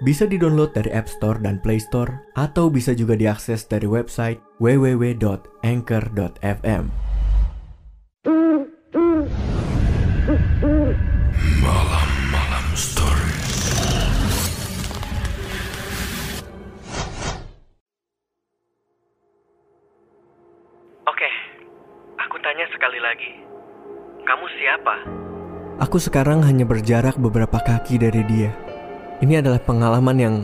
Bisa di-download dari App Store dan Play Store atau bisa juga diakses dari website www.anchor.fm. Malam-malam stories. Oke, aku tanya sekali lagi. Kamu siapa? Aku sekarang hanya berjarak beberapa kaki dari dia. Ini adalah pengalaman yang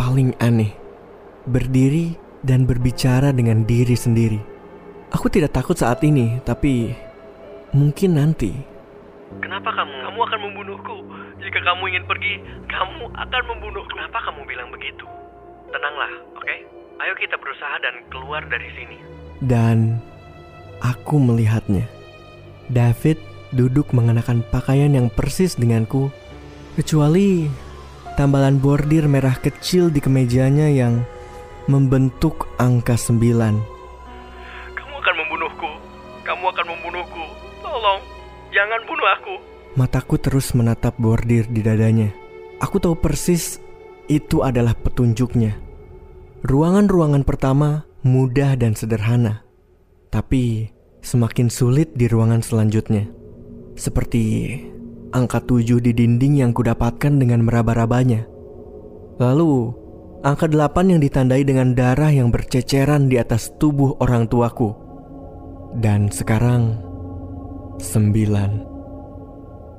paling aneh. Berdiri dan berbicara dengan diri sendiri. Aku tidak takut saat ini, tapi mungkin nanti. Kenapa kamu? Kamu akan membunuhku. Jika kamu ingin pergi, kamu akan membunuhku. Kenapa kamu bilang begitu? Tenanglah, oke? Ayo kita berusaha dan keluar dari sini. Dan aku melihatnya. David duduk mengenakan pakaian yang persis denganku, kecuali tambalan bordir merah kecil di kemejanya yang membentuk angka sembilan. Kamu akan membunuhku. Kamu akan membunuhku. Tolong, jangan bunuh aku. Mataku terus menatap bordir di dadanya. Aku tahu persis itu adalah petunjuknya. Ruangan-ruangan pertama mudah dan sederhana, tapi semakin sulit di ruangan selanjutnya. Seperti angka tujuh di dinding yang kudapatkan dengan meraba-rabanya. Lalu, angka delapan yang ditandai dengan darah yang berceceran di atas tubuh orang tuaku. Dan sekarang, sembilan.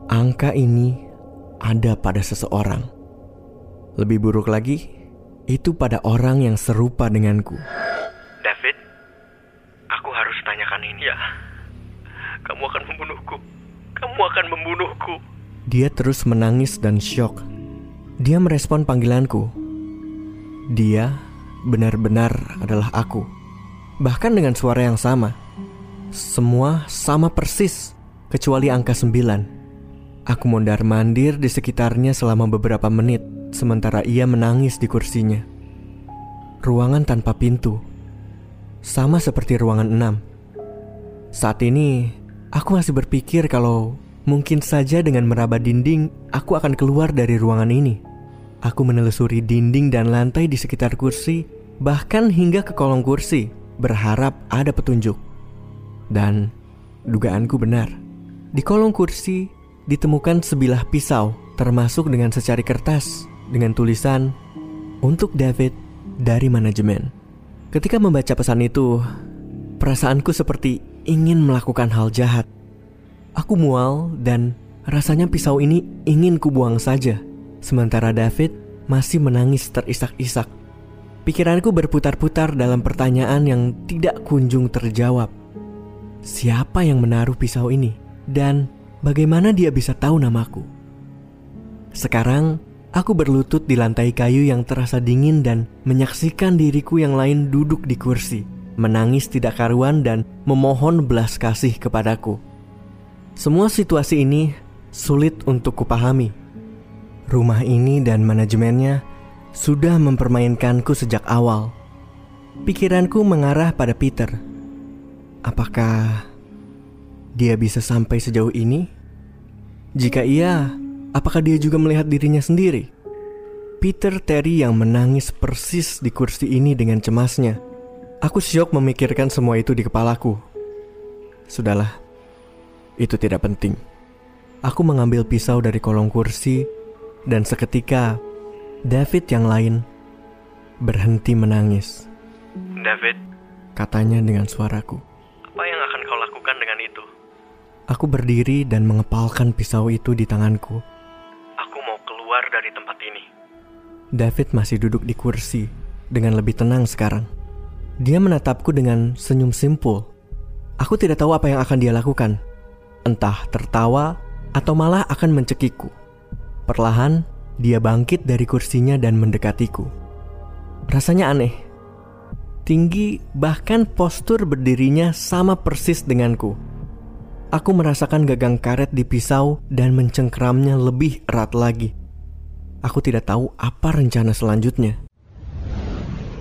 Angka ini ada pada seseorang. Lebih buruk lagi, itu pada orang yang serupa denganku. David, aku harus tanyakan ini. Ya, kamu akan membunuhku. Kamu akan membunuhku. Dia terus menangis dan syok. Dia merespon panggilanku. Dia benar-benar adalah aku. Bahkan dengan suara yang sama. Semua sama persis, kecuali angka sembilan. Aku mondar-mandir di sekitarnya selama beberapa menit, sementara ia menangis di kursinya. Ruangan tanpa pintu. Sama seperti ruangan enam. Saat ini, aku masih berpikir kalau mungkin saja dengan meraba dinding, aku akan keluar dari ruangan ini. Aku menelusuri dinding dan lantai di sekitar kursi, bahkan hingga ke kolong kursi, berharap ada petunjuk. Dan dugaanku benar. Di kolong kursi ditemukan sebilah pisau, termasuk dengan secari kertas dengan tulisan "Untuk David dari manajemen". Ketika membaca pesan itu, perasaanku seperti ingin melakukan hal jahat. Aku mual dan rasanya pisau ini ingin kubuang saja. Sementara David masih menangis terisak-isak. Pikiranku berputar-putar dalam pertanyaan yang tidak kunjung terjawab. Siapa yang menaruh pisau ini? Dan bagaimana dia bisa tahu namaku? Sekarang, aku berlutut di lantai kayu yang terasa dingin dan menyaksikan diriku yang lain duduk di kursi, menangis tidak karuan dan memohon belas kasih kepadaku. Semua situasi ini sulit untuk kupahami. Rumah ini dan manajemennya sudah mempermainkanku sejak awal. Pikiranku mengarah pada Peter. Apakah dia bisa sampai sejauh ini? Jika iya, apakah dia juga melihat dirinya sendiri? Peter Terry yang menangis persis di kursi ini dengan cemasnya. Aku syok memikirkan semua itu di kepalaku. Sudahlah, itu tidak penting. Aku mengambil pisau dari kolong kursi, dan seketika David yang lain berhenti menangis. David, Katanya dengan suaraku. apa yang akan kau lakukan dengan itu? Aku berdiri dan mengepalkan pisau itu di tanganku. Aku mau keluar dari tempat ini. David masih duduk di kursi dengan lebih tenang sekarang. Dia menatapku dengan senyum simpul. Aku tidak tahu apa yang akan dia lakukan. Entah tertawa atau malah akan mencekikku. Perlahan, dia bangkit dari kursinya dan mendekatiku. Rasanya aneh. tinggi, bahkan postur berdirinya sama persis denganku. Aku merasakan gagang karet di pisau dan mencengkramnya lebih erat lagi. Aku tidak tahu apa rencana selanjutnya.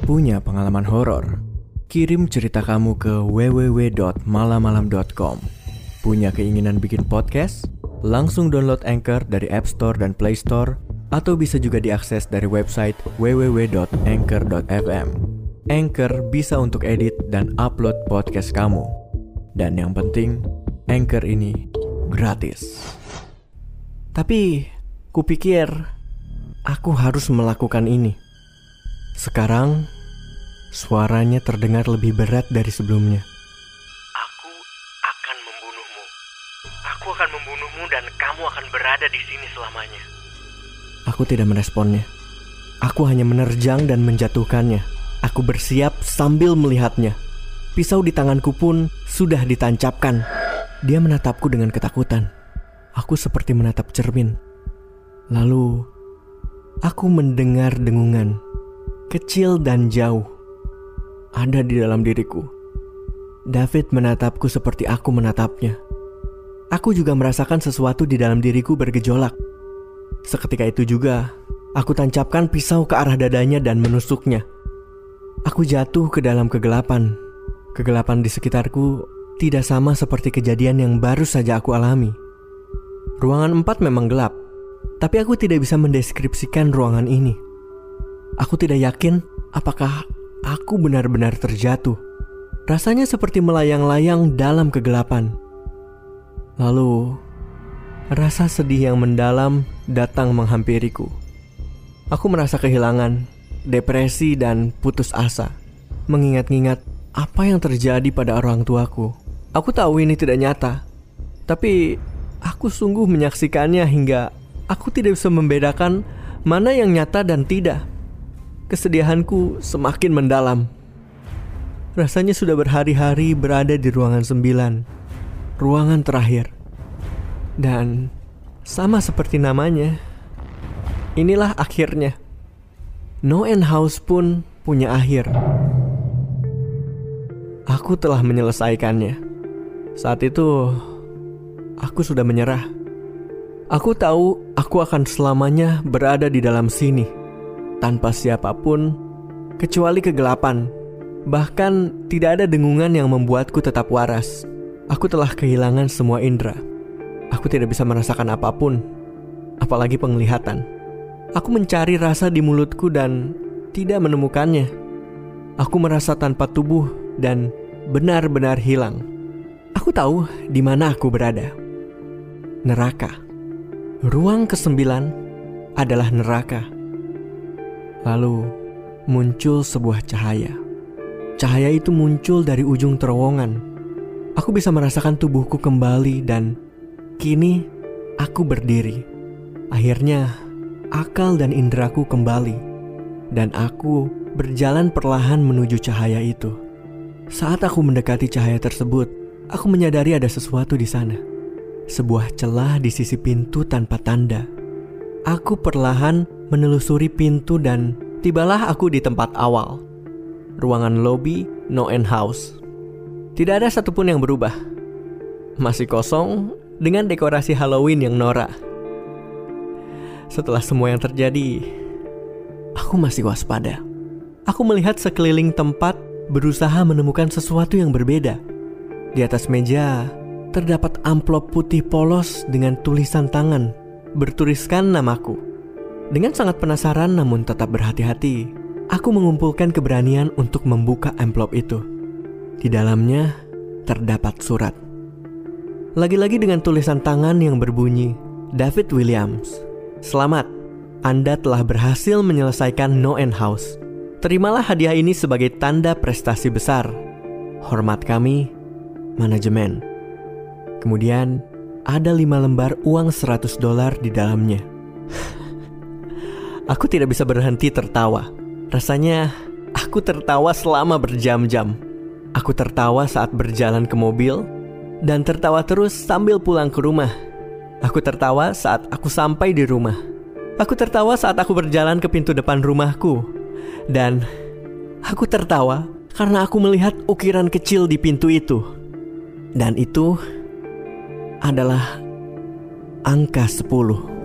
Punya pengalaman horor? Kirim cerita kamu ke www.malamalam.com. Punya keinginan bikin podcast? Langsung download Anchor dari App Store dan Play Store atau bisa juga diakses dari website www.anchor.fm. Anchor bisa untuk edit dan upload podcast kamu. Dan yang penting, Anchor ini gratis. Tapi, kupikir aku harus melakukan ini. Sekarang, suaranya terdengar lebih berat dari sebelumnya. Aku akan membunuhmu. Aku akan membunuhmu dan kamu akan berada di sini selamanya. Aku tidak meresponnya. Aku hanya menerjang dan menjatuhkannya. Aku bersiap sambil melihatnya. Pisau di tanganku pun sudah ditancapkan. Dia menatapku dengan ketakutan. Aku seperti menatap cermin. Lalu, aku mendengar dengungan. Kecil dan jauh. Ada di dalam diriku. David menatapku seperti aku menatapnya. Aku juga merasakan sesuatu di dalam diriku bergejolak. Seketika itu juga, aku tancapkan pisau ke arah dadanya dan menusuknya. Aku jatuh ke dalam kegelapan. Kegelapan di sekitarku tidak sama seperti kejadian yang baru saja aku alami. Ruangan empat memang gelap, tapi aku tidak bisa mendeskripsikan ruangan ini. Aku tidak yakin apakah aku benar-benar terjatuh. Rasanya seperti melayang-layang dalam kegelapan. Lalu, rasa sedih yang mendalam datang menghampiriku. Aku merasa kehilangan, depresi, dan putus asa. Mengingat-ingat apa yang terjadi pada orang tuaku. Aku tahu ini tidak nyata, tapi aku sungguh menyaksikannya hingga aku tidak bisa membedakan mana yang nyata dan tidak. Kesedihanku semakin mendalam. Rasanya sudah berhari-hari berada di ruangan sembilan, ruangan terakhir. Dan sama seperti namanya, inilah akhirnya. No End House pun punya akhir. Aku telah menyelesaikannya. Saat itu, aku sudah menyerah. Aku tahu aku akan selamanya berada di dalam sini, tanpa siapa pun, kecuali kegelapan. Bahkan tidak ada dengungan yang membuatku tetap waras. Aku telah kehilangan semua indera. Aku tidak bisa merasakan apa pun, apalagi penglihatan. Aku mencari rasa di mulutku dan tidak menemukannya. Aku merasa tanpa tubuh dan benar-benar hilang. Aku tahu di mana aku berada. Neraka. Ruang kesembilan adalah neraka. Lalu muncul sebuah cahaya. Cahaya itu muncul dari ujung terowongan. Aku bisa merasakan tubuhku kembali dan kini aku berdiri. Akhirnya akal dan indraku kembali dan aku berjalan perlahan menuju cahaya itu. Saat aku mendekati cahaya tersebut, aku menyadari ada sesuatu di sana. Sebuah celah di sisi pintu tanpa tanda. Aku perlahan menelusuri pintu dan tibalah aku di tempat awal. Ruangan lobby No End House. Tidak ada satupun yang berubah. Masih kosong dengan dekorasi Halloween yang norak. Setelah semua yang terjadi, aku masih waspada. Aku melihat sekeliling tempat berusaha menemukan sesuatu yang berbeda. Di atas meja terdapat amplop putih polos dengan tulisan tangan bertuliskan namaku. Dengan sangat penasaran namun tetap berhati-hati, aku mengumpulkan keberanian untuk membuka amplop itu. Di dalamnya terdapat surat. Lagi-lagi dengan tulisan tangan yang berbunyi, David Williams. Selamat, Anda telah berhasil menyelesaikan No End House. Terimalah hadiah ini sebagai tanda prestasi besar. Hormat kami, manajemen. Kemudian, ada lima lembar uang 100 dolar di dalamnya. aku tidak bisa berhenti tertawa. Rasanya aku tertawa selama berjam-jam. Aku tertawa saat berjalan ke mobil dan tertawa terus sambil pulang ke rumah. Aku tertawa saat aku sampai di rumah. Aku tertawa saat aku berjalan ke pintu depan rumahku. Dan aku tertawa karena aku melihat ukiran kecil di pintu itu. Dan itu adalah angka 10.